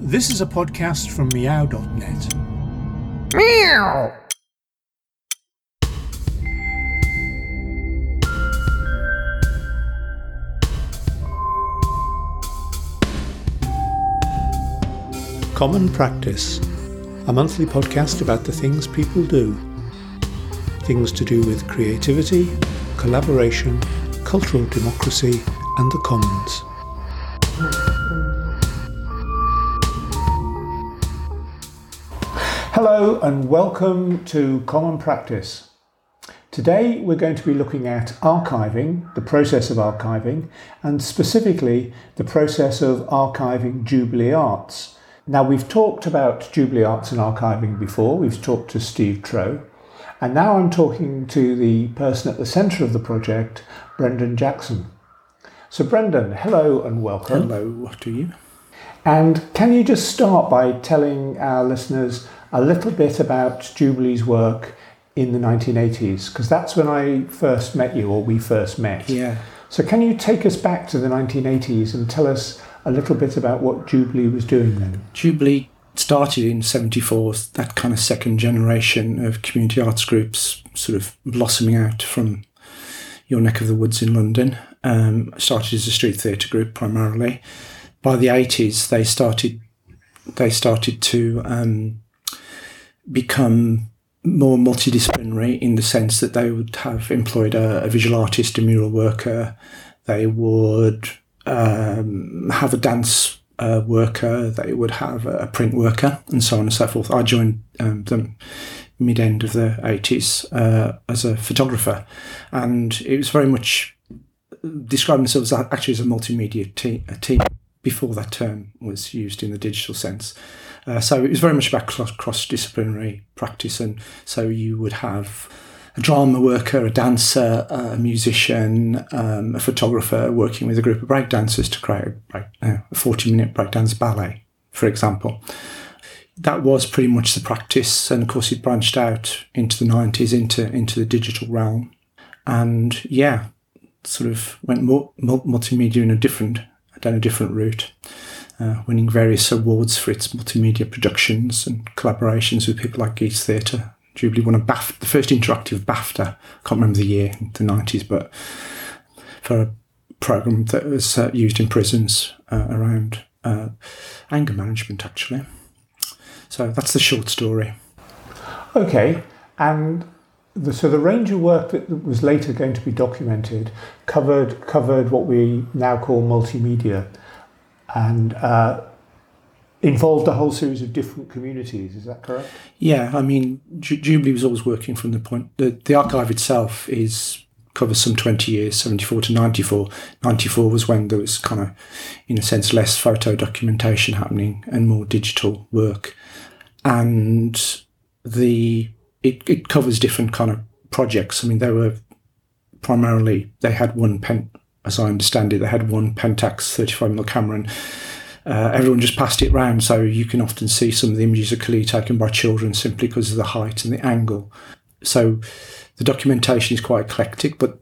This is a podcast from meow.net. Meow. Common Practice, a monthly podcast about the things people do. Things to do with creativity, collaboration, cultural democracy, and the commons. Hello and welcome to Common Practice. Today we're going to be looking at archiving, the process of archiving, and specifically the process of archiving Jubilee Arts. Now we've talked about Jubilee Arts and archiving before, we've talked to Steve Trow, and now I'm talking to the person at the centre of the project, Brendan Jackson. So, Brendan, hello and welcome. Hello to you. And can you just start by telling our listeners a little bit about Jubilee's work in the 1980s? Because that's when I first met you, or we first met. Yeah. So, can you take us back to the 1980s and tell us a little bit about what Jubilee was doing then? Jubilee started in 74, that kind of second generation of community arts groups sort of blossoming out from your neck of the woods in London. Um, started as a street theatre group primarily. By the 80s, they started they started to um, become more multidisciplinary in the sense that they would have employed a, a visual artist, a mural worker. They would um, have a dance uh, worker. They would have a print worker, and so on and so forth. I joined um, them mid end of the 80s uh, as a photographer, and it was very much describing themselves actually as a multimedia a team before that term was used in the digital sense. Uh, so it was very much about cross disciplinary practice, and so you would have a drama worker, a dancer, a musician, um, a photographer working with a group of breakdancers to create a, break, uh, a 40 minute breakdance ballet, for example. That was pretty much the practice, and of course, it branched out into the 90s into, into the digital realm. And yeah, sort of went multimedia in a different, down a different route. Uh, winning various awards for its multimedia productions and collaborations with people like Geese Theatre, Jubilee won a BAFTA, the first interactive BAFTA. I can't remember the year, the 90s, but for a program that was uh, used in prisons uh, around uh, anger management, actually. So that's the short story. Okay, and the, so the range of work that was later going to be documented covered covered what we now call multimedia, and uh, involved a whole series of different communities. Is that correct? Yeah, I mean, Jubilee was always working from the point the the archive itself is covers some 20 years 74 to 94 94 was when there was kind of in a sense less photo documentation happening and more digital work and the it, it covers different kind of projects i mean they were primarily they had one pen as i understand it they had one pentax 35 mm camera and uh, everyone just passed it round, so you can often see some of the images are clearly taken by children simply because of the height and the angle. So the documentation is quite eclectic, but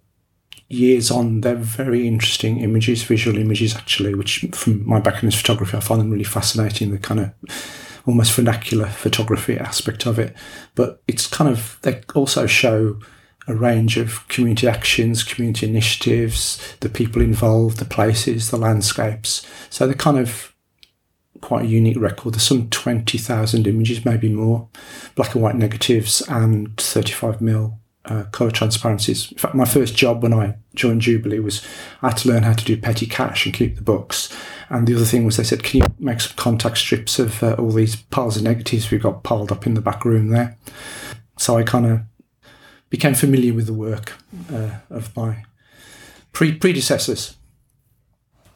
years on, they're very interesting images, visual images actually, which from my background as photography, I find them really fascinating. The kind of almost vernacular photography aspect of it, but it's kind of they also show a range of community actions, community initiatives, the people involved, the places, the landscapes. So they're kind of quite a unique record. There's some 20,000 images, maybe more, black and white negatives and 35 mil uh, colour transparencies. In fact, my first job when I joined Jubilee was I had to learn how to do petty cash and keep the books. And the other thing was they said, can you make some contact strips of uh, all these piles of negatives we've got piled up in the back room there? So I kind of became familiar with the work uh, of my pre- predecessors.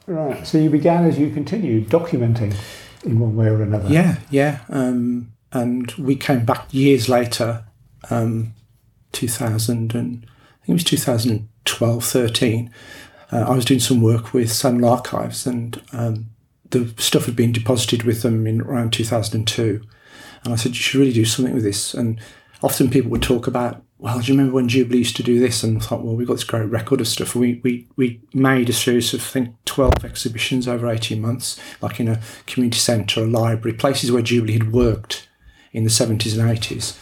Right. So you began as you continued documenting in one way or another. Yeah, yeah. Um, and we came back years later, um, 2000 and I think it was 2012, 13. Uh, I was doing some work with Sandwell Archives and um, the stuff had been deposited with them in around 2002. And I said, you should really do something with this. And often people would talk about well, do you remember when Jubilee used to do this? And I thought, well, we've got this great record of stuff. We, we, we made a series of, I think, 12 exhibitions over 18 months, like in a community centre, a library, places where Jubilee had worked in the 70s and 80s.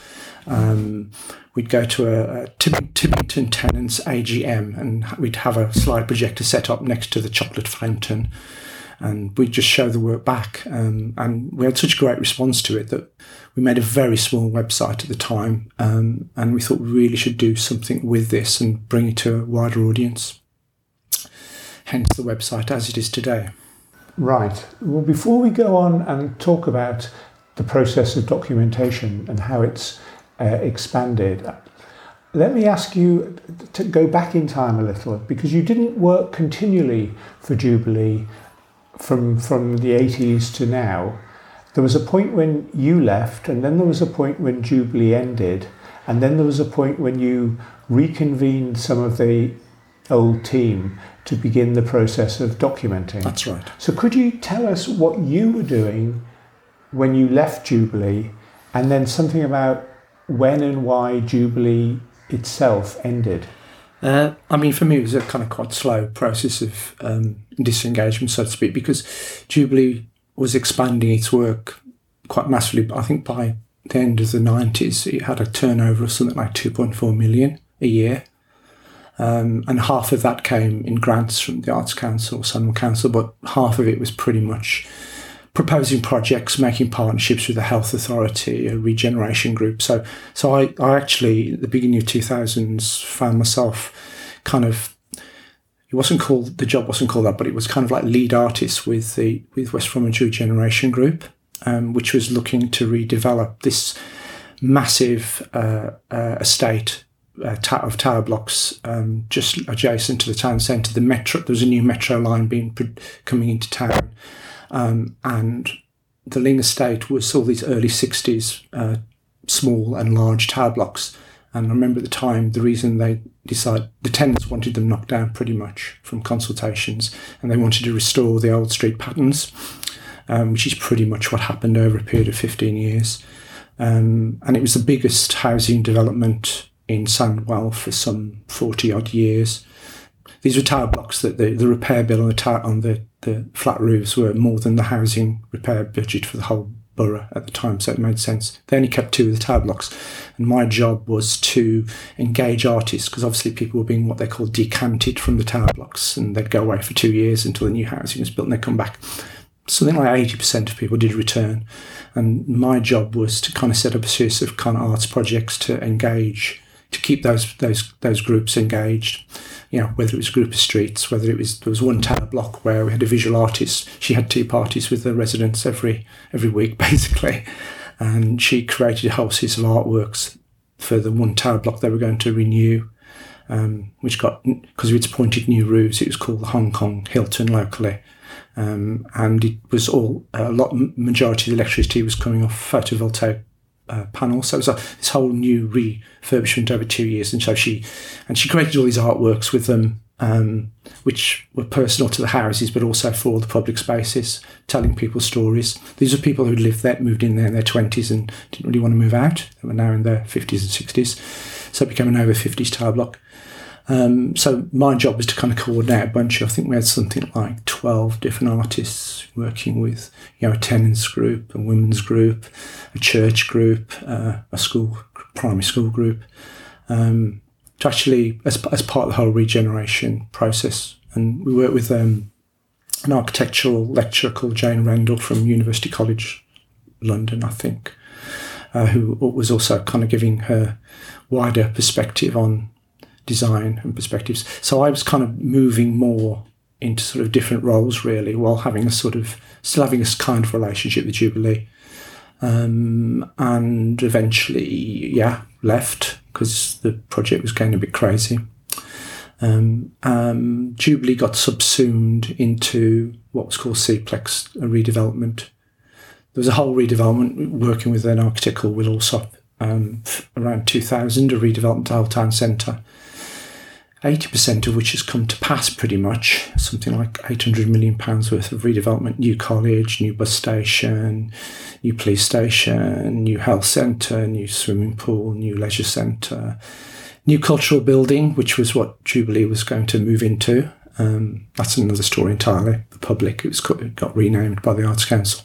Um, we'd go to a, a Tenants AGM and we'd have a slide projector set up next to the chocolate fountain and we'd just show the work back. Um, and we had such a great response to it that we made a very small website at the time, um, and we thought we really should do something with this and bring it to a wider audience. Hence the website as it is today. Right. Well, before we go on and talk about the process of documentation and how it's uh, expanded, let me ask you to go back in time a little because you didn't work continually for Jubilee from from the 80s to now, there was a point when you left, and then there was a point when Jubilee ended, and then there was a point when you reconvened some of the old team to begin the process of documenting. That's right. So, could you tell us what you were doing when you left Jubilee, and then something about when and why Jubilee itself ended? Uh, I mean, for me, it was a kind of quite slow process of um, disengagement, so to speak, because Jubilee was expanding its work quite massively. I think by the end of the 90s, it had a turnover of something like 2.4 million a year. Um, and half of that came in grants from the Arts Council, Sunderland Council, but half of it was pretty much proposing projects, making partnerships with the health authority, a regeneration group. So, so I, I actually, at the beginning of 2000s, found myself kind of it wasn't called the job wasn't called that, but it was kind of like lead artist with the with West Bromwich Regeneration Group, um, which was looking to redevelop this massive uh, uh, estate uh, of tower blocks um, just adjacent to the town centre. The metro there was a new metro line being coming into town, um, and the Lyng Estate was all these early 60s uh, small and large tower blocks. And I remember at the time, the reason they decided, the tenants wanted them knocked down pretty much from consultations, and they wanted to restore the old street patterns, um, which is pretty much what happened over a period of 15 years. Um, and it was the biggest housing development in Sandwell for some 40 odd years. These were tower blocks that the, the repair bill on the tower, on the the flat roofs were more than the housing repair budget for the whole borough at the time, so it made sense. They only kept two of the tower blocks, and my job was to engage artists because obviously people were being what they call decanted from the tower blocks, and they'd go away for two years until the new housing was built, and they'd come back. Something like eighty percent of people did return, and my job was to kind of set up a series of kind of arts projects to engage, to keep those those those groups engaged you know, whether it was a group of streets, whether it was there was one tower block where we had a visual artist. She had tea parties with the residents every every week, basically, and she created a whole series of artworks for the one tower block they were going to renew. Um, which got because it's pointed new roofs. It was called the Hong Kong Hilton locally, um, and it was all a lot majority of the electricity was coming off photovoltaic uh, panel. So it was a, this whole new refurbishment over two years, and so she and she created all these artworks with them, um, which were personal to the houses, but also for the public spaces, telling people stories. These are people who lived there, moved in there in their twenties, and didn't really want to move out. They were now in their fifties and sixties, so it became an over fifties tower block. Um, so my job was to kind of coordinate a bunch. Of, I think we had something like twelve different artists working with, you know, a tenants group, a women's group, a church group, uh, a school primary school group, um, to actually as as part of the whole regeneration process. And we worked with um, an architectural lecturer called Jane Randall from University College London, I think, uh, who was also kind of giving her wider perspective on design and perspectives. So I was kind of moving more into sort of different roles really, while having a sort of still having a kind of relationship with Jubilee. Um, and eventually, yeah, left because the project was going a bit crazy. Um, um, Jubilee got subsumed into what was called Cplex, a redevelopment. There was a whole redevelopment working with an architect called Will Alsop um, around 2000, a redevelopment the whole town centre 80% of which has come to pass pretty much, something like 800 million pounds worth of redevelopment, new college, new bus station, new police station, new health centre, new swimming pool, new leisure centre, new cultural building, which was what Jubilee was going to move into. Um, that's another story entirely. The public, it, was, it got renamed by the Arts Council.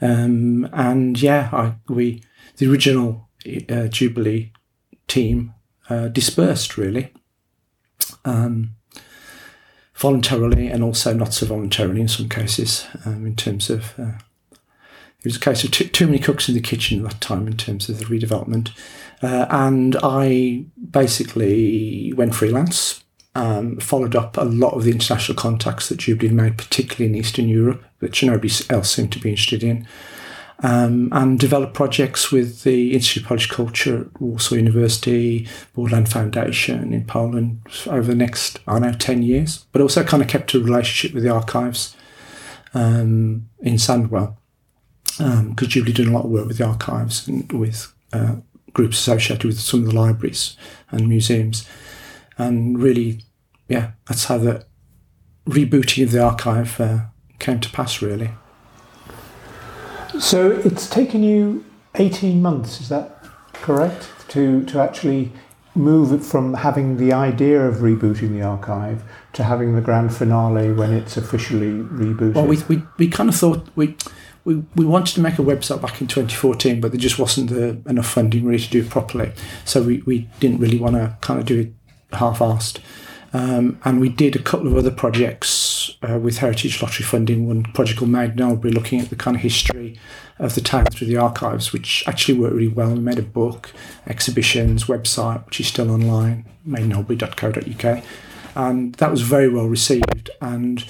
Um, and yeah, I, we, the original uh, Jubilee team uh, dispersed really um, voluntarily and also not so voluntarily in some cases, um, in terms of. Uh, it was a case of too, too, many cooks in the kitchen at that time in terms of the redevelopment. Uh, and I basically went freelance, um, followed up a lot of the international contacts that Jubilee made, particularly in Eastern Europe, which nobody else seemed to be interested in um, and develop projects with the Institute of Polish Culture at Warsaw University, Borderland Foundation in Poland over the next, I don't know, 10 years, but also kind of kept a relationship with the archives um, in Sandwell because um, Jubilee doing a lot of work with the archives and with uh, groups associated with some of the libraries and museums. And really, yeah, that's how the rebooting of the archive uh, came to pass, really. So it's taken you 18 months, is that correct? To, to actually move from having the idea of rebooting the archive to having the grand finale when it's officially rebooted? Well, we, we, we kind of thought we, we, we wanted to make a website back in 2014, but there just wasn't the, enough funding really to do it properly. So we, we didn't really want to kind of do it half assed. Um, and we did a couple of other projects uh, with Heritage Lottery funding. One project called Oldbury, looking at the kind of history of the town through the archives, which actually worked really well. We made a book, exhibitions, website, which is still online, maidenalbury.co.uk. And that was very well received. And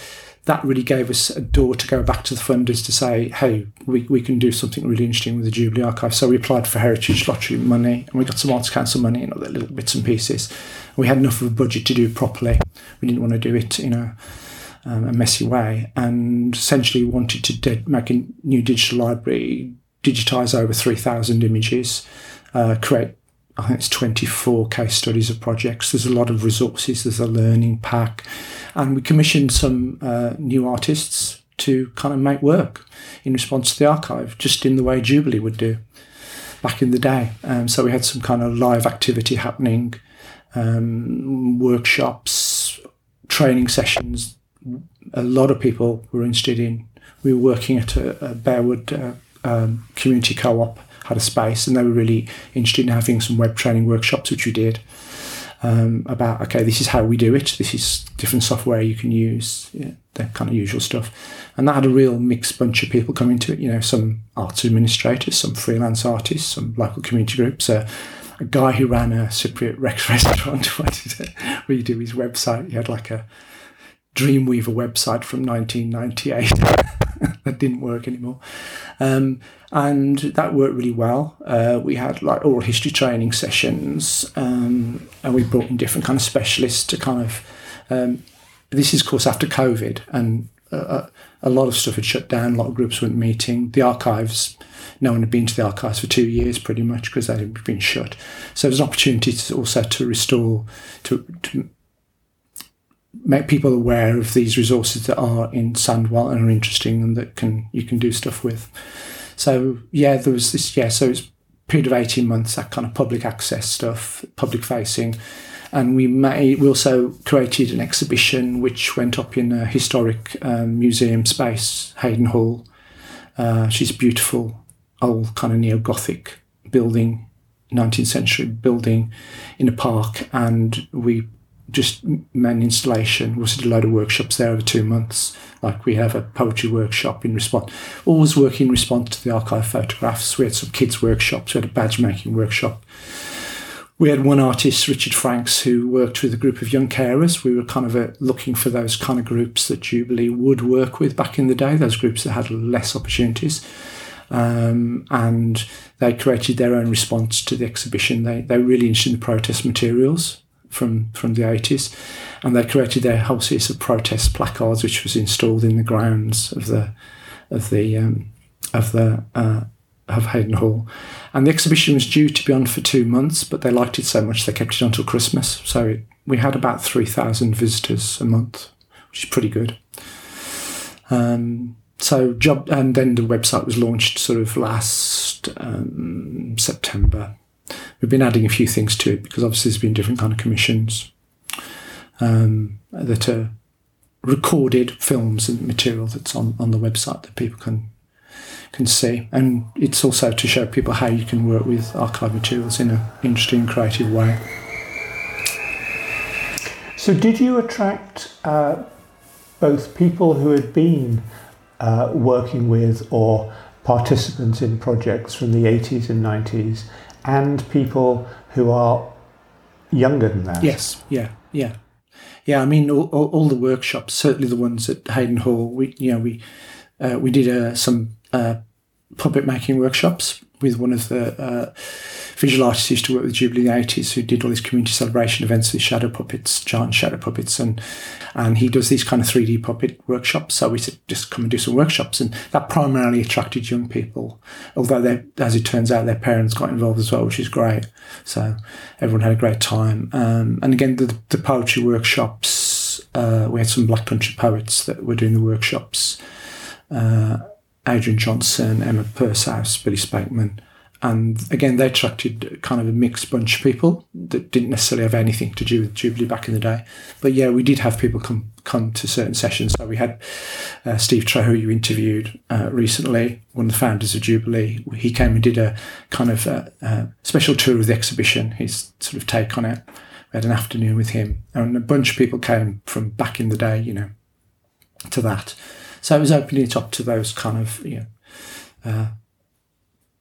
that really gave us a door to go back to the funders to say, hey, we, we can do something really interesting with the Jubilee Archive. So we applied for Heritage Lottery money and we got some Arts Council money and other little bits and pieces. We had enough of a budget to do it properly. We didn't want to do it in a, um, a messy way and essentially wanted to de- make a new digital library, digitise over 3,000 images, uh, create I think it's 24 case studies of projects. There's a lot of resources, there's a learning pack. And we commissioned some uh, new artists to kind of make work in response to the archive, just in the way Jubilee would do back in the day. Um, so we had some kind of live activity happening, um, workshops, training sessions. A lot of people were interested in. We were working at a, a Bearwood uh, um, community co-op had a space, and they were really interested in having some web training workshops, which we did. Um, about okay, this is how we do it. This is different software you can use, yeah, the kind of usual stuff, and that had a real mixed bunch of people coming to it. You know, some arts administrators, some freelance artists, some local community groups. Uh, a guy who ran a Cypriot Rex restaurant wanted to redo his website. He had like a Dreamweaver website from 1998 that didn't work anymore. Um, and that worked really well. Uh, we had like oral history training sessions, um, and we brought in different kind of specialists to kind of. Um, this is, of course, after COVID, and uh, uh, a lot of stuff had shut down. A lot of groups weren't meeting. The archives, no one had been to the archives for two years, pretty much, because they had been shut. So there's an opportunity to also to restore, to, to make people aware of these resources that are in Sandwell and are interesting and that can you can do stuff with. So yeah, there was this yeah, so it's period of eighteen months that kind of public access stuff, public facing, and we made we also created an exhibition which went up in a historic um, museum space, Hayden Hall. Uh, she's beautiful old kind of neo Gothic building, 19th century building in a park, and we just an installation. We did a load of workshops there over two months. Like we have a poetry workshop in response, always working in response to the archive photographs. We had some kids' workshops. We had a badge making workshop. We had one artist, Richard Franks, who worked with a group of young carers. We were kind of a, looking for those kind of groups that Jubilee would work with back in the day, those groups that had less opportunities. Um, and they created their own response to the exhibition. They, they were really interested in the protest materials from from the 80s, and they created their whole series of protest placards, which was installed in the grounds of the of the um, of the uh, of Haydon Hall. And the exhibition was due to be on for two months, but they liked it so much they kept it until Christmas. So it, we had about 3,000 visitors a month, which is pretty good. Um, so job, and then the website was launched sort of last um, September. We've been adding a few things to it because obviously there's been different kind of commissions um, that are recorded films and material that's on, on the website that people can can see. And it's also to show people how you can work with archive materials in an interesting, creative way. So, did you attract uh, both people who had been uh, working with or participants in projects from the 80s and 90s and people who are younger than that? Yes, yeah, yeah. Yeah, I mean, all, all, all the workshops, certainly the ones at Hayden Hall, we, you know, we, uh, we did uh, some uh, puppet making workshops with one of the uh, visual artists who used to work with Jubilee in the 80s who did all these community celebration events with shadow puppets, giant shadow puppets, and and he does these kind of 3D puppet workshops. So we said, just come and do some workshops. And that primarily attracted young people, although as it turns out, their parents got involved as well, which is great. So everyone had a great time. Um, and again, the, the poetry workshops, uh, we had some Black Country poets that were doing the workshops. Uh, Adrian Johnson, Emma Purshouse, Billy Spakemon. And again, they attracted kind of a mixed bunch of people that didn't necessarily have anything to do with Jubilee back in the day. But yeah, we did have people come come to certain sessions. So we had uh, Steve Trejo, you interviewed uh, recently, one of the founders of Jubilee. He came and did a kind of a, uh, a special tour of the exhibition, his sort of take on it. We had an afternoon with him, and a bunch of people came from back in the day, you know, to that. So it was opening it up to those kind of, you know, uh,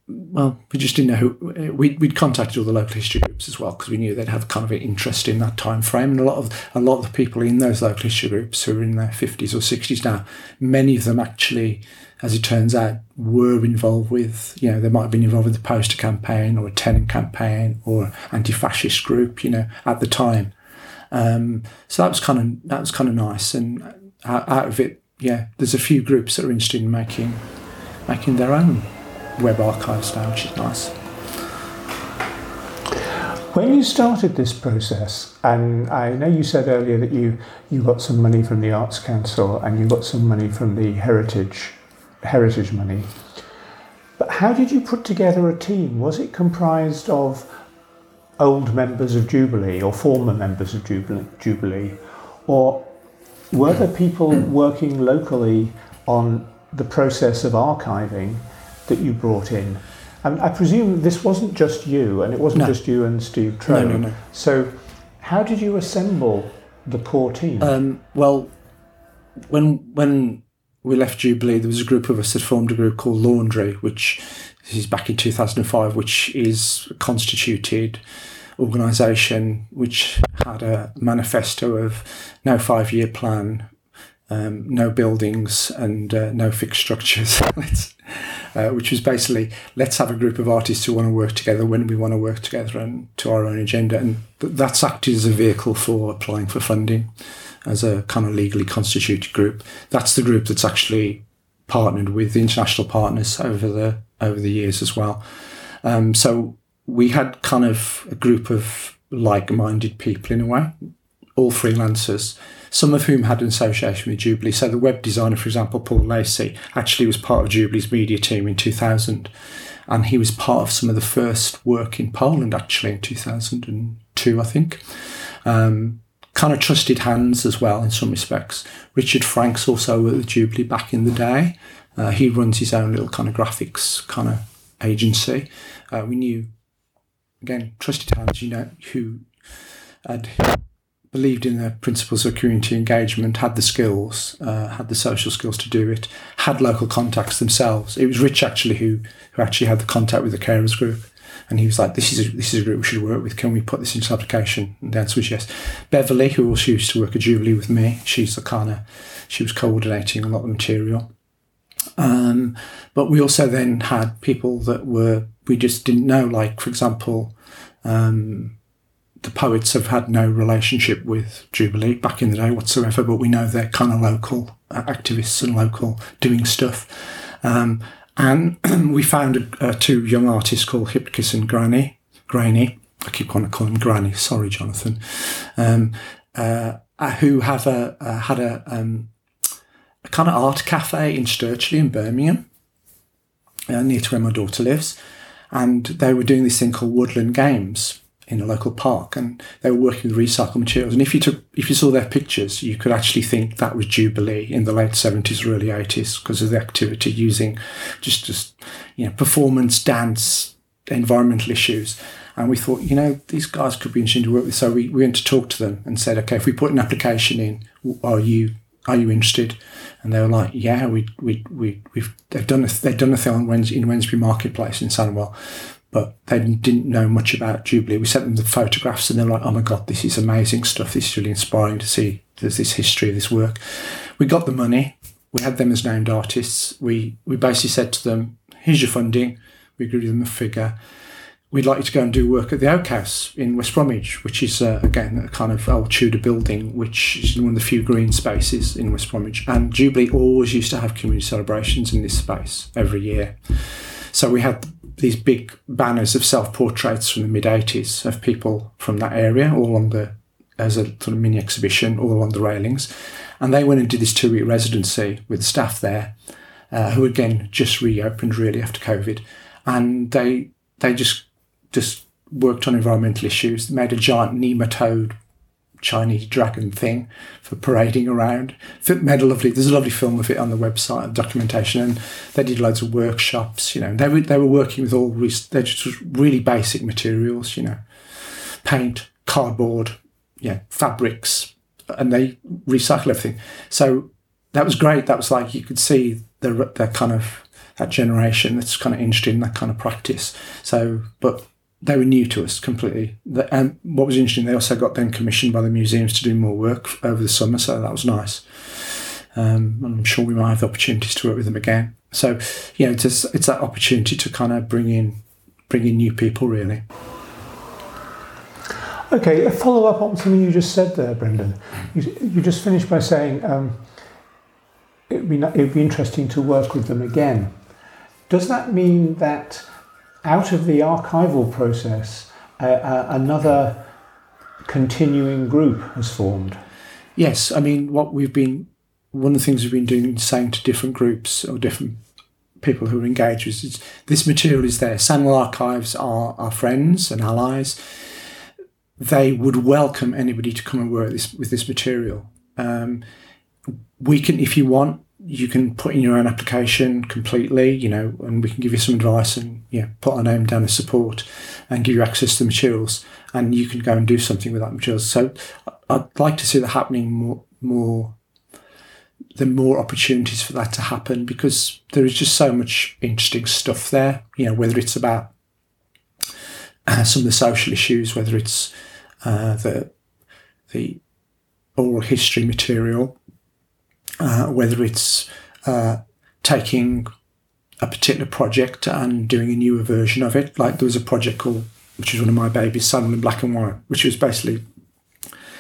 well, we just didn't know who. We, we'd contacted all the local history groups as well because we knew they'd have kind of an interest in that time frame. And a lot of a lot of the people in those local history groups who are in their fifties or sixties now, many of them actually, as it turns out, were involved with. You know, they might have been involved with the poster campaign or a tenant campaign or anti-fascist group. You know, at the time. Um, so that was kind of that was kind of nice. And out, out of it, yeah, there's a few groups that are interested in making making their own web archives now, which is nice. When you started this process, and I know you said earlier that you, you got some money from the Arts Council and you got some money from the Heritage Heritage money, but how did you put together a team? Was it comprised of old members of Jubilee or former members of Jubilee, Jubilee or were there people working locally on the process of archiving that you brought in? And I presume this wasn't just you, and it wasn't No. just you and Steve Trow. No, no, no. So, how did you assemble the core team? Um, well, when when we left Jubilee, there was a group of us that formed a group called Laundry, which is back in 2005, which is constituted organisation which had a manifesto of no five year plan, um, no buildings, and uh, no fixed structures. Uh, which was basically let's have a group of artists who want to work together when we want to work together and to our own agenda. And th- that's acted as a vehicle for applying for funding as a kind of legally constituted group. That's the group that's actually partnered with international partners over the over the years as well. Um, so we had kind of a group of like-minded people in a way, all freelancers, some of whom had an association with Jubilee. So the web designer, for example, Paul Lacey, actually was part of Jubilee's media team in 2000. And he was part of some of the first work in Poland, actually, in 2002, I think. Um, kind of trusted hands as well in some respects. Richard Franks also with Jubilee back in the day. Uh, he runs his own little kind of graphics kind of agency. Uh, we knew, again, trusted hands, you know, who had believed in the principles of community engagement, had the skills, uh, had the social skills to do it, had local contacts themselves. It was Rich actually who who actually had the contact with the carers group, and he was like, "This is a, this is a group we should work with. Can we put this into application?" And the answer was yes. Beverley, who also used to work at Jubilee with me, she's the kind of she was coordinating a lot of the material. Um, but we also then had people that were we just didn't know, like for example. Um, the poets have had no relationship with Jubilee back in the day whatsoever, but we know they're kind of local uh, activists and local doing stuff. Um, And we found uh, two young artists called Hipkiss and Granny. Granny. I keep on calling Granny. Sorry, Jonathan. Um, uh, who have a, uh, had a, um, a kind of art cafe in Stirchley in Birmingham, uh, near to where my daughter lives. And they were doing this thing called Woodland Games in a local park, and they were working with recycled materials. And if you took, if you saw their pictures, you could actually think that was Jubilee in the late seventies, early eighties, because of the activity using just just you know performance, dance, environmental issues. And we thought, you know, these guys could be interesting to work with. So we, we went to talk to them and said, okay, if we put an application in, are you are you interested? And they were like, yeah, we we we we've they've done a, they've done a thing on in Wednesbury Marketplace in Sandwell but they didn't know much about Jubilee. We sent them the photographs and they're like, oh my God, this is amazing stuff. This is really inspiring to see there's this history of this work. We got the money. We had them as named artists. We, we basically said to them, here's your funding. We agreed with them a figure. We'd like you to go and do work at the House in West Bromwich, which is, uh, again, a kind of old Tudor building, which is one of the few green spaces in West Bromwich. And Jubilee always used to have community celebrations in this space every year. So we had these big banners of self portraits from the mid 80s of people from that area, all on the as a sort of mini exhibition, all along the railings. And they went and did this two week residency with staff there, uh, who again just reopened really after COVID, and they they just just worked on environmental issues. Made a giant nematode Chinese dragon thing for parading around. Made a lovely. There's a lovely film of it on the website, documentation, and they did loads of workshops. You know, they were they were working with all they're just really basic materials. You know, paint, cardboard, yeah, fabrics, and they recycle everything. So that was great. That was like you could see the the kind of that generation that's kind of interested in that kind of practice. So, but they were new to us completely. And what was interesting, they also got then commissioned by the museums to do more work over the summer, so that was nice. Um, and I'm sure we might have the opportunities to work with them again. So, you know, it's, it's that opportunity to kind of bring in bring in new people, really. Okay, a follow up on something you just said there, Brendan. You, you just finished by saying um, it'd, be, it'd be interesting to work with them again. Does that mean that out of the archival process, uh, uh, another continuing group has formed. Yes, I mean, what we've been, one of the things we've been doing, saying to different groups or different people who are engaged is this material is there. Sandwell Archives are our friends and allies. They would welcome anybody to come and work this, with this material. Um, we can, if you want, you can put in your own application completely, you know, and we can give you some advice and yeah, put our name down as support and give you access to the materials, and you can go and do something with that materials. So I'd like to see that happening more, more. The more opportunities for that to happen because there is just so much interesting stuff there. You know, whether it's about uh, some of the social issues, whether it's uh, the the oral history material, uh, whether it's uh, taking a particular project and doing a newer version of it. Like there was a project called, which was one of my babies, Sun in Black and White, which was basically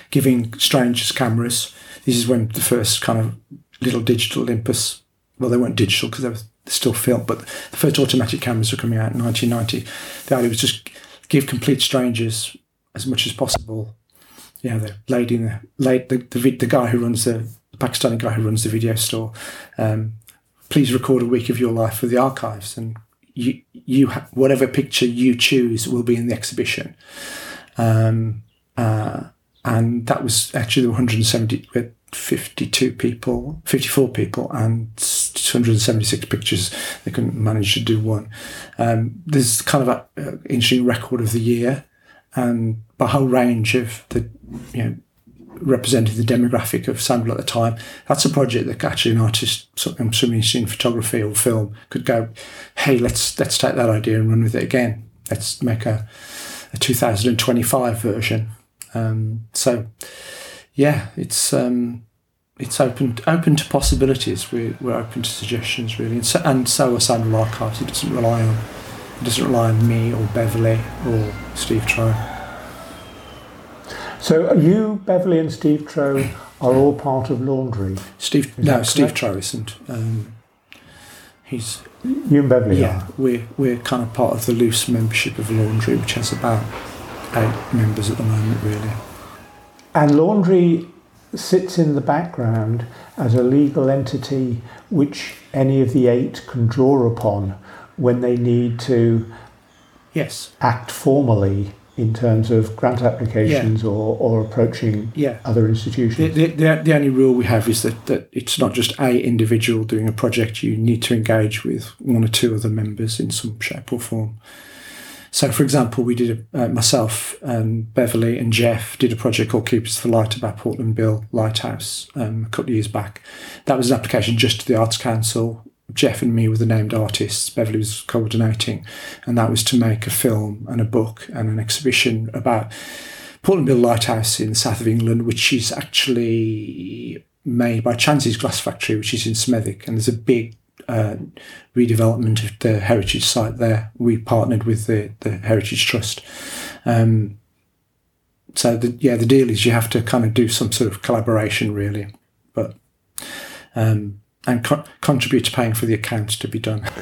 giving strangers cameras. This is when the first kind of little digital Olympus, well, they weren't digital because they were still film, but the first automatic cameras were coming out in 1990. The idea was just give complete strangers as much as possible. Yeah, the lady the, the, the guy who runs the Pakistani guy who runs the video store, um, please record a week of your life for the archives, and you you ha- whatever picture you choose will be in the exhibition. Um, uh, and that was actually the 170 52 people 54 people and 276 pictures they couldn't manage to do one um, there's kind of an interesting record of the year and a whole range of the you know represented the demographic of Sandwell at the time. That's a project that actually an artist, I'm something in photography or film, could go, hey, let's let's take that idea and run with it again. Let's make a, a 2025 version. Um, so, yeah, it's um, it's open open to possibilities. We're, we're open to suggestions really, and so, and so are Sandwell Archives. It doesn't rely on it doesn't rely on me or Beverley or Steve Trow. So you, Beverley, and Steve Trow are all part of Laundry. Steve, Is no, Steve Trow isn't. Um, He's You and Beverley yeah. are. We're we're kind of part of the loose membership of Laundry, which has about eight members at the moment, really. And laundry sits in the background as a legal entity which any of the eight can draw upon when they need to Yes. act formally in terms of grant applications or, or approaching Yeah. other The, institutions. the, the, the only rule we have is that, that it's not just a individual doing a project. You need to engage with one or two other members in some shape or form. So, for example, we did a, uh, myself, and Beverley, and Jeff did a project called Keepers for Light about Portland Bill Lighthouse um, a couple of years back. That was an application just to the Arts Council. Jeff and me were the named artists. Beverley was coordinating, and that was to make a film and a book and an exhibition about Portland Bill Lighthouse in the south of England, which is actually made by Chance's Glass Factory, which is in Smethwick, and there's a big uh, redevelopment of the heritage site there. We partnered with the, the Heritage Trust. Um, so the, yeah, the deal is you have to kind of do some sort of collaboration, really, but um, and co- contribute to paying for the accounts to be done.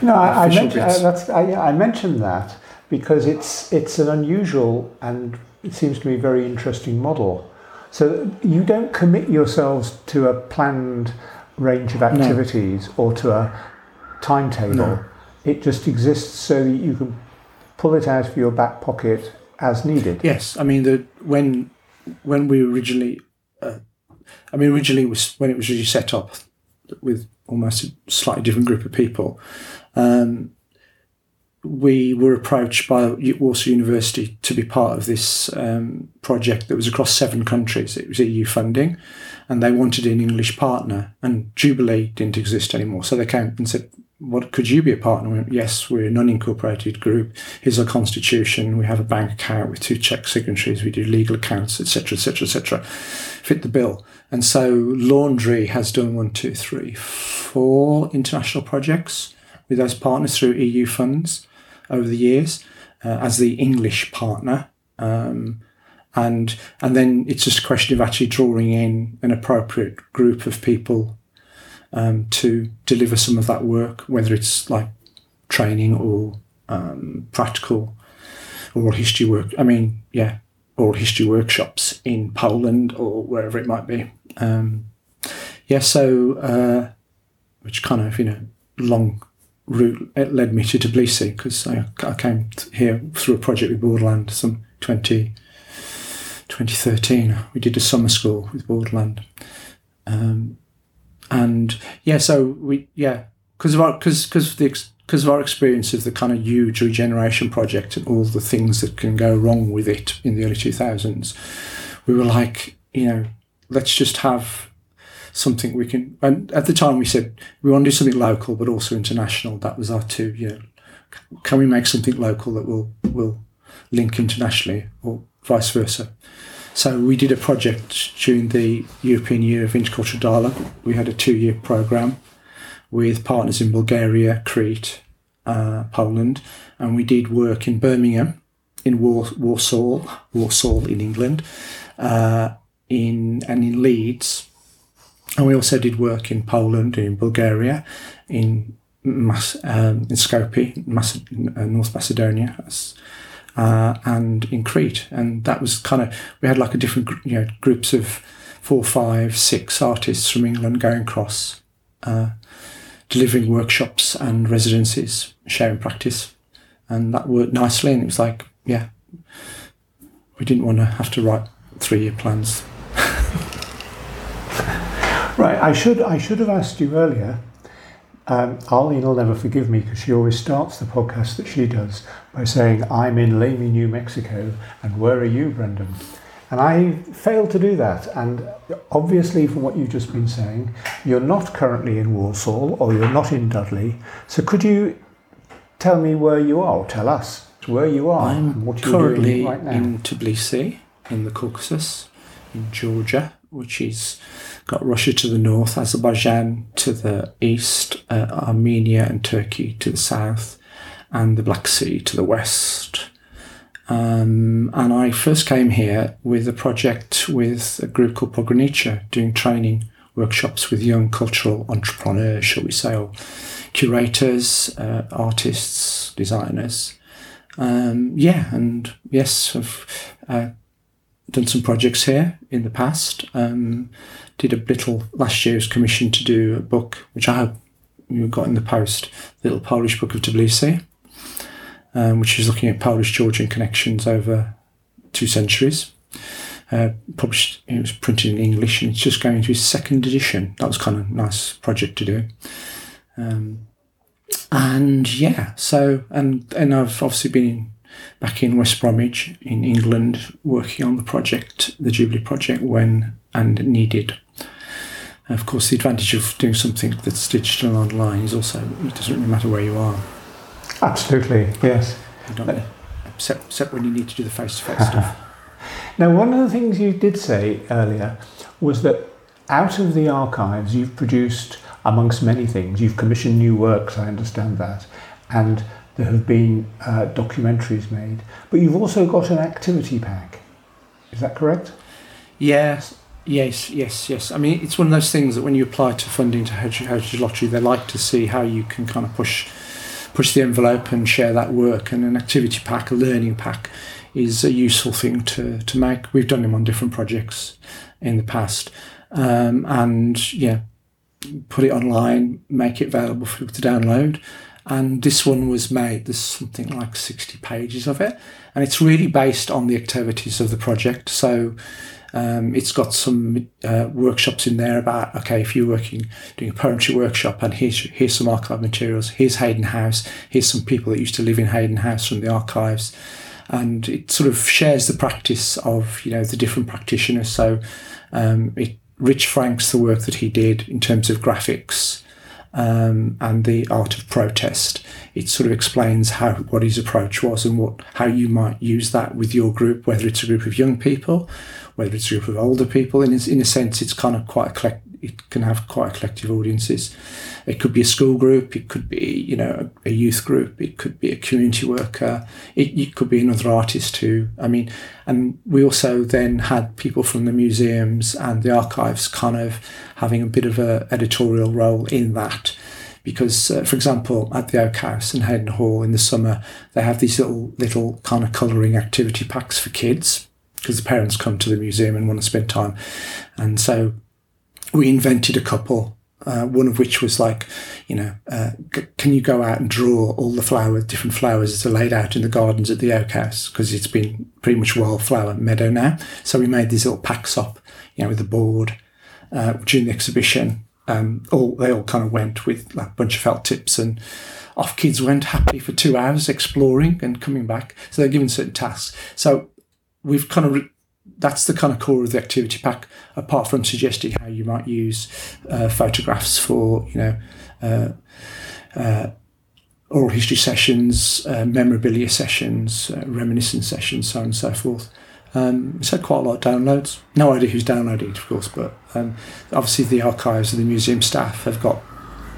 No, I, I, mentioned, uh, that's, I, I mentioned that because it's it's an unusual and it seems to me very interesting model. So you don't commit yourselves to a planned range of activities or to a timetable. No. It just exists so that you can pull it out of your back pocket as needed. Yes, I mean the when when we originally, uh, I mean originally it was when it was really set up with almost a slightly different group of people. Um, we were approached by Warsaw University to be part of this um, project that was across seven countries. It was EU funding, and they wanted an English partner. And Jubilee didn't exist anymore, so they came and said, "What could you be a partner?" We went, yes, we're a non-incorporated group. Here's our constitution. We have a bank account with two check signatories. We do legal accounts, etc., etc., etc. Fit the bill. And so Laundry has done one, two, three, four international projects with those partners through EU funds over the years uh, as the English partner. Um, and and then it's just a question of actually drawing in an appropriate group of people um, to deliver some of that work, whether it's like training or um, practical oral history work. I mean, yeah, oral history workshops in Poland or wherever it might be. Um, yeah, so uh, which kind of you know long route it led me to Tbilisi because I, I came here through a project with Borderland some 20, 2013. We did a summer school with Borderland. Um, and yeah, so we yeah because of our because because the because of our experience of the kind of huge regeneration project and all the things that can go wrong with it in the early two thousands, we were like you know let's just have something we can. And at the time we said we want to do something local but also international. That was our two. You know, can we make something local that will will link internationally or vice versa? So we did a project during the European Year of Intercultural Dialogue. We had a two-year program with partners in Bulgaria, Crete, uh, Poland, and we did work in Birmingham, in War- Warsaw, Warsaw in England, uh, in and in Leeds, and we also did work in Poland, in Bulgaria, in Mas- um, in Skopje, Mace- uh, North Macedonia, uh, and in Crete. And that was kind of we had like a different you know groups of four, five, six artists from England going across, uh, delivering workshops and residencies, sharing practice, and that worked nicely. And it was like yeah, we didn't want to have to write three year plans. Right, I should I should have asked you earlier. Um, Arlene will never forgive me because she always starts the podcast that she does by saying, "I'm in Lamy, New Mexico, and where are you, Brendan?" And I failed to do that. And obviously, from what you've just been saying, you're not currently in Walsall or you're not in Dudley. So could you tell me where you are, or tell us where you are I'm what you're currently doing right now? in Tbilisi, in the Caucasus, in Georgia, which is got Russia to the north, Azerbaijan to the east, uh, Armenia and Turkey to the south, and the Black Sea to the west. Um, and I first came here with a project with a group called Pogranicze doing training workshops with young cultural entrepreneurs, shall we say, or curators, uh, artists, designers. Um, yeah, and yes, I've uh, done some projects here in the past. Um, did a little last year's commission to do a book, which I you got in the post, little Polish book of Tbilisi, um, which is looking at Polish Georgian connections over two centuries. Uh, published, it was printed in English and it's just going to its second edition. That was kind of a nice project to do. Um, and yeah, so, and, and I've obviously been back in West Bromwich in England working on the project, the Jubilee project, when and needed. Of course, the advantage of doing something that's digital and online is also it doesn't really matter where you are. Absolutely, yes. Except, except when you need to do the face to face stuff. Now, one of the things you did say earlier was that out of the archives, you've produced, amongst many things, you've commissioned new works, I understand that, and there have been uh, documentaries made, but you've also got an activity pack. Is that correct? Yes, yes, yes, yes. I mean, it's one of those things that when you apply to funding to Heritage, Lottery, they like to see how you can kind of push push the envelope and share that work. And an activity pack, a learning pack, is a useful thing to, to make. We've done them on different projects in the past. Um, and yeah, put it online, make it available for people to download. And this one was made, there's something like 60 pages of it. And it's really based on the activities of the project. So um, it's got some uh, workshops in there about okay, if you're working doing a poetry workshop, and here's here's some archive materials. Here's Hayden House. Here's some people that used to live in Hayden House from the archives and it sort of shares the practice of you know the different practitioners. So um, it Rich Franks the work that he did in terms of graphics um, and the art of protest. It sort of explains how what his approach was and what how you might use that with your group, whether it's a group of young people, whether it's a group of older people. In in a sense, it's kind of quite it can have quite a collective audiences. It could be a school group, it could be you know a youth group, it could be a community worker, it, it could be another artist too. I mean, and we also then had people from the museums and the archives kind of having a bit of a editorial role in that. Because, uh, for example, at the Oak House in Hayden Hall in the summer, they have these little little kind of colouring activity packs for kids because the parents come to the museum and want to spend time. And so we invented a couple, uh, one of which was like, you know, uh, c- can you go out and draw all the flowers, different flowers that are laid out in the gardens at the Oak House? Because it's been pretty much wildflower meadow now. So we made these little packs up, you know, with a board uh, during the exhibition. Um, all they all kind of went with like a bunch of felt tips and off kids went happy for two hours exploring and coming back. So they're given certain tasks. So we've kind of that's the kind of core of the activity pack. Apart from suggesting how you might use uh, photographs for you know uh, uh, oral history sessions, uh, memorabilia sessions, uh, reminiscence sessions, so on and so forth. Um, it's had quite a lot of downloads. No idea who's downloading it, of course, but um, obviously the archives and the museum staff have got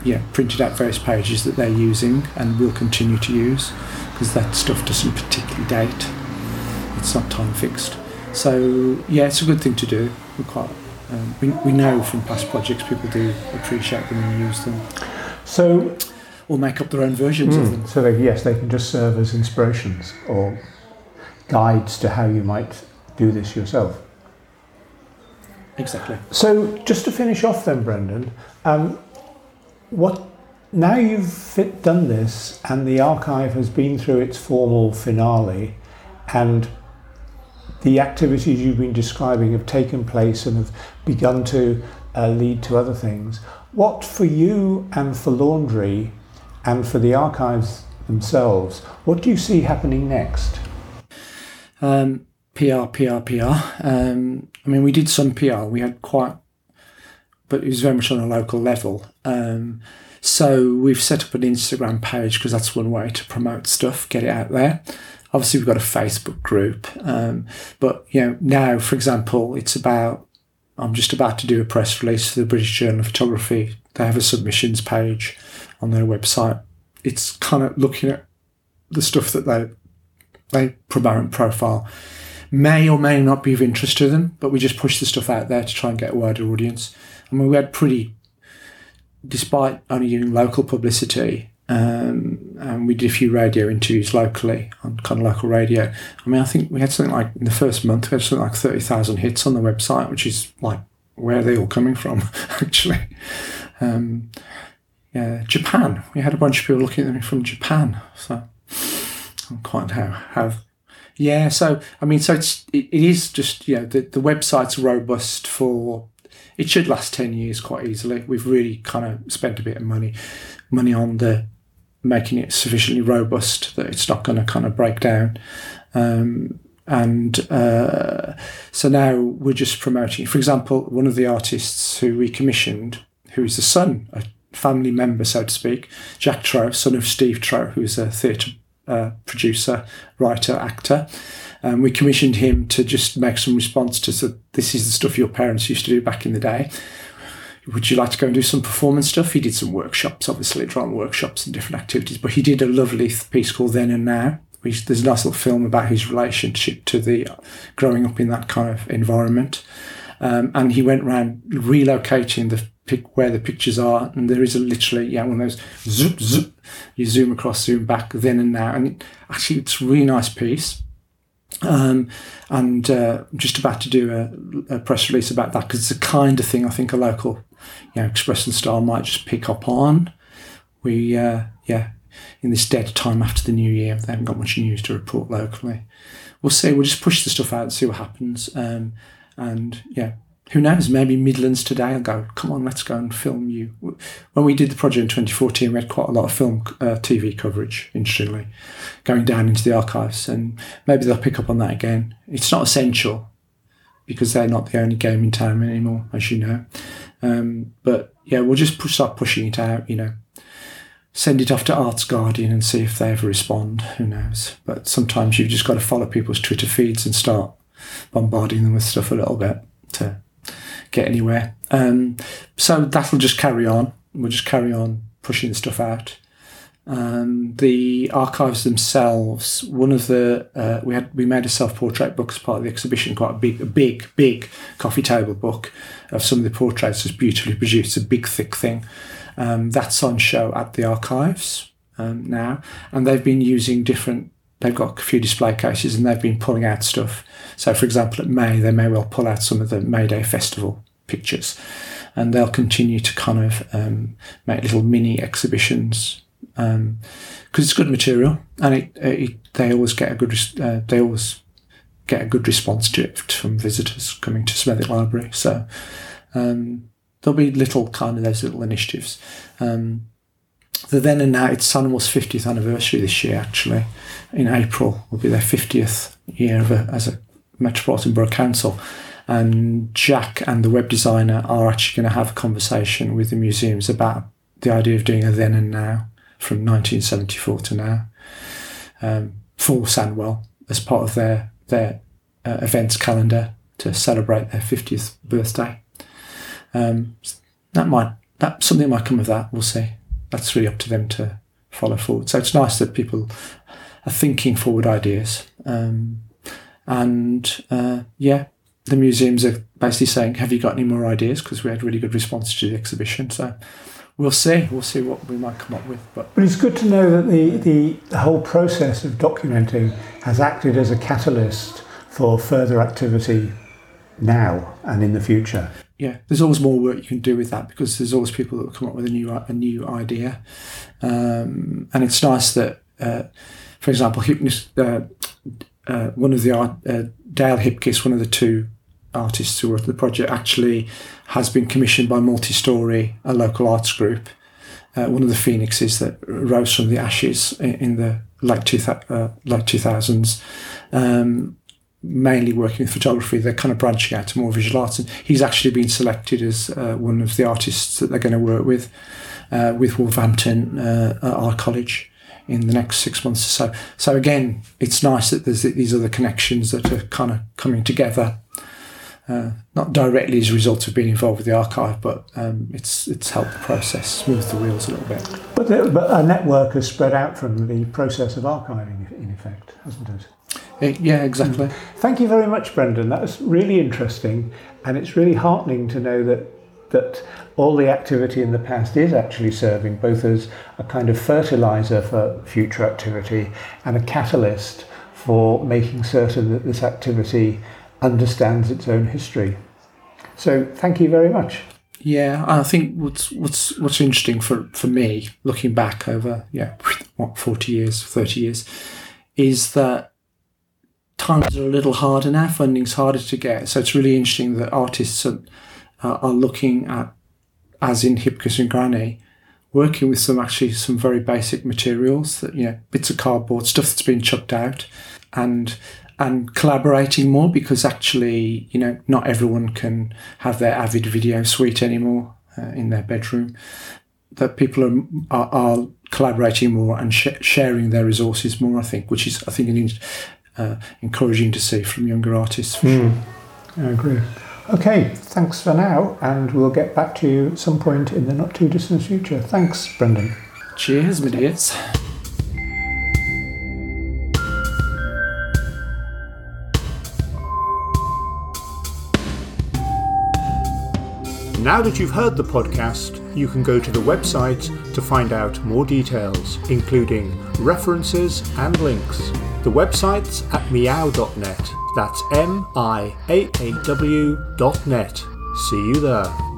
yeah printed out various pages that they're using and will continue to use because that stuff doesn't particularly date it's not time fixed. So yeah, it's a good thing to do. We quite um, we, we know from past projects people do appreciate them and use them. So or make up their own versions mm, of them. So they, yes, they can just serve as inspirations or guides to how you might do this yourself. Exactly. So just to finish off then, Brendan, um, what now you've fit, done this and the archive has been through its formal finale and the activities you've been describing have taken place and have begun to uh, lead to other things. What for you and for Laundry and for the archives themselves, what do you see happening next? Um, PR, PR, PR. Um, I mean, we did some PR. We had quite, but it was very much on a local level. Um, so we've set up an Instagram page because that's one way to promote stuff, get it out there obviously we've got a Facebook group, um, but you know now, for example, it's about I'm just about to do a press release for the British Journal of Photography. They have a submissions page on their website. It's kind of looking at the stuff that they they promote and profile may or may not be of interest to them, but we just push the stuff out there to try and get a wider audience. I mean, we had pretty, despite only doing local publicity, um, and we did a few radio interviews locally on kind of local radio. I mean, I think we had something like in the first month, we had something like 30,000 hits on the website, which is like where are they all coming from, actually. Um, yeah, Japan. We had a bunch of people looking at me from Japan. So I'm quite how, how yeah, so I mean, so it's it, it is just you know the the website's robust for it should last ten years quite easily. We've really kind of spent a bit of money money on the making it sufficiently robust that it's not going to kind of break down. Um, and uh, so now we're just promoting. For example, one of the artists who we commissioned, who is the son, a family member, so to speak, Jack Trow, son of Steve Trow, who's a theatre uh, producer, writer, actor. Um, we commissioned him to just make some response to so this is the stuff your parents used to do back in the day. Would you like to go and do some performance stuff? He did some workshops, obviously drama workshops and different activities, but he did a lovely piece called Then and Now. Which, there's a nice little film about his relationship to the growing up in that kind of environment. Um, and he went around relocating the where the pictures are, and there is a literally yeah one of those zoop zoop. You zoom across, zoom back, then and now, and actually it's a really nice piece. Um, and uh, just about to do a, a press release about that because it's the kind of thing I think a local, you know, Express and Star might just pick up on. We uh, yeah, in this dead time after the new year, they haven't got much news to report locally. We'll see. We'll just push the stuff out and see what happens. Um, and yeah, who knows, maybe Midlands today will go, come on, let's go and film you. When we did the project in 2014, we had quite a lot of film uh, TV coverage, interestingly, going down into the archives, and maybe they'll pick up on that again. It's not essential because they're not the only game in town anymore, as you know. Um, but yeah, we'll just push, start pushing it out, you know. Send it off to Arts Guardian and see if they ever respond. Who knows? But sometimes you've just got to follow people's Twitter feeds and start bombarding them with stuff a little bit to get anywhere. Um, so that'll just carry on. We'll just carry on pushing stuff out. Um, the archives themselves, one of the uh, we had we made a self portrait book as part of the exhibition, quite a big, a big, big coffee table book of some of the portraits. It's beautifully produced, a big, thick thing. Um, that's on show at the archives um, now, and they've been using different. They've got a few display cases, and they've been pulling out stuff. So, for example, at May, they may well pull out some of the May Day festival pictures, and they'll continue to kind of um, make little mini exhibitions because um, it's good material, and it, it, they always get a good uh, they always get a good response to it from visitors coming to Smethwick Library. So um, there'll be little kind of those little initiatives. Um, the then and now, it's Sandwell's 50th anniversary this year, actually. In April will be their 50th year a, as a Metropolitan Borough Council and Jack and the web designer are actually going to have a conversation with the museums about the idea of doing a then and now from 1974 to now um, for Sandwell as part of their their uh, events calendar to celebrate their 50th birthday. Um, that might that something might come of that. We'll see. That's really up to them to follow forward. So it's nice that people are thinking forward ideas. Um, and uh, yeah, the museums are basically saying, "Have you got any more ideas?" Because we had really good response to the exhibition. So we'll see. We'll see what we might come up with. But but it's good to know that the the, the whole process of documenting has acted as a catalyst for further activity now and in the future. Yeah, there's always more work you can do with that because there's always people that will come up with a new a new idea, um, and it's nice that, uh, for example, uh, uh, one of the art, uh, Dale Hipkiss, one of the two artists who worked on the project actually has been commissioned by Multistory, a local arts group, uh, one of the phoenixes that rose from the ashes in, in the late, two, uh, late 2000s, um, mainly working with photography. They're kind of branching out to more visual arts. And he's actually been selected as uh, one of the artists that they're going to work with, uh, with Wolverhampton uh, Art College in the next six months or so. So again, it's nice that there's these other connections that are kind of coming together uh, not directly as a result of being involved with the archive, but um, it's it's helped the process smooth the wheels a little bit. But, the, but a network has spread out from the process of archiving, in effect, hasn't it? It yeah, exactly. Mm. Thank you very much, Brendan. That was really interesting, and it's really heartening to know that that all the activity in the past is actually serving both as a kind of fertilizer for future activity and a catalyst for making certain that this activity understands its own history. So thank you very much. Yeah, I think what's what's what's interesting for, for me, looking back over yeah, what forty years, thirty years, is that times are a little harder now. Funding's harder to get, so it's really interesting that artists are, uh, are looking at, as in Hipkiss and Granny, working with some actually some very basic materials that you know bits of cardboard, stuff that's been chucked out, and and collaborating more because actually, you know, not everyone can have their Avid video suite anymore uh, in their bedroom. That people are are, are collaborating more and sh- sharing their resources more. I think, which is I think an, uh, encouraging to see from younger artists. For mm. sure. I agree. Okay, thanks for now, and we'll get back to you at some point in the not too distant future. Thanks, Brendan. Cheers, my dears. Now that you've heard the podcast, you can go to the website to find out more details, including references and links. The website's at miaaw.net. That's M I A A W dot net. See you there.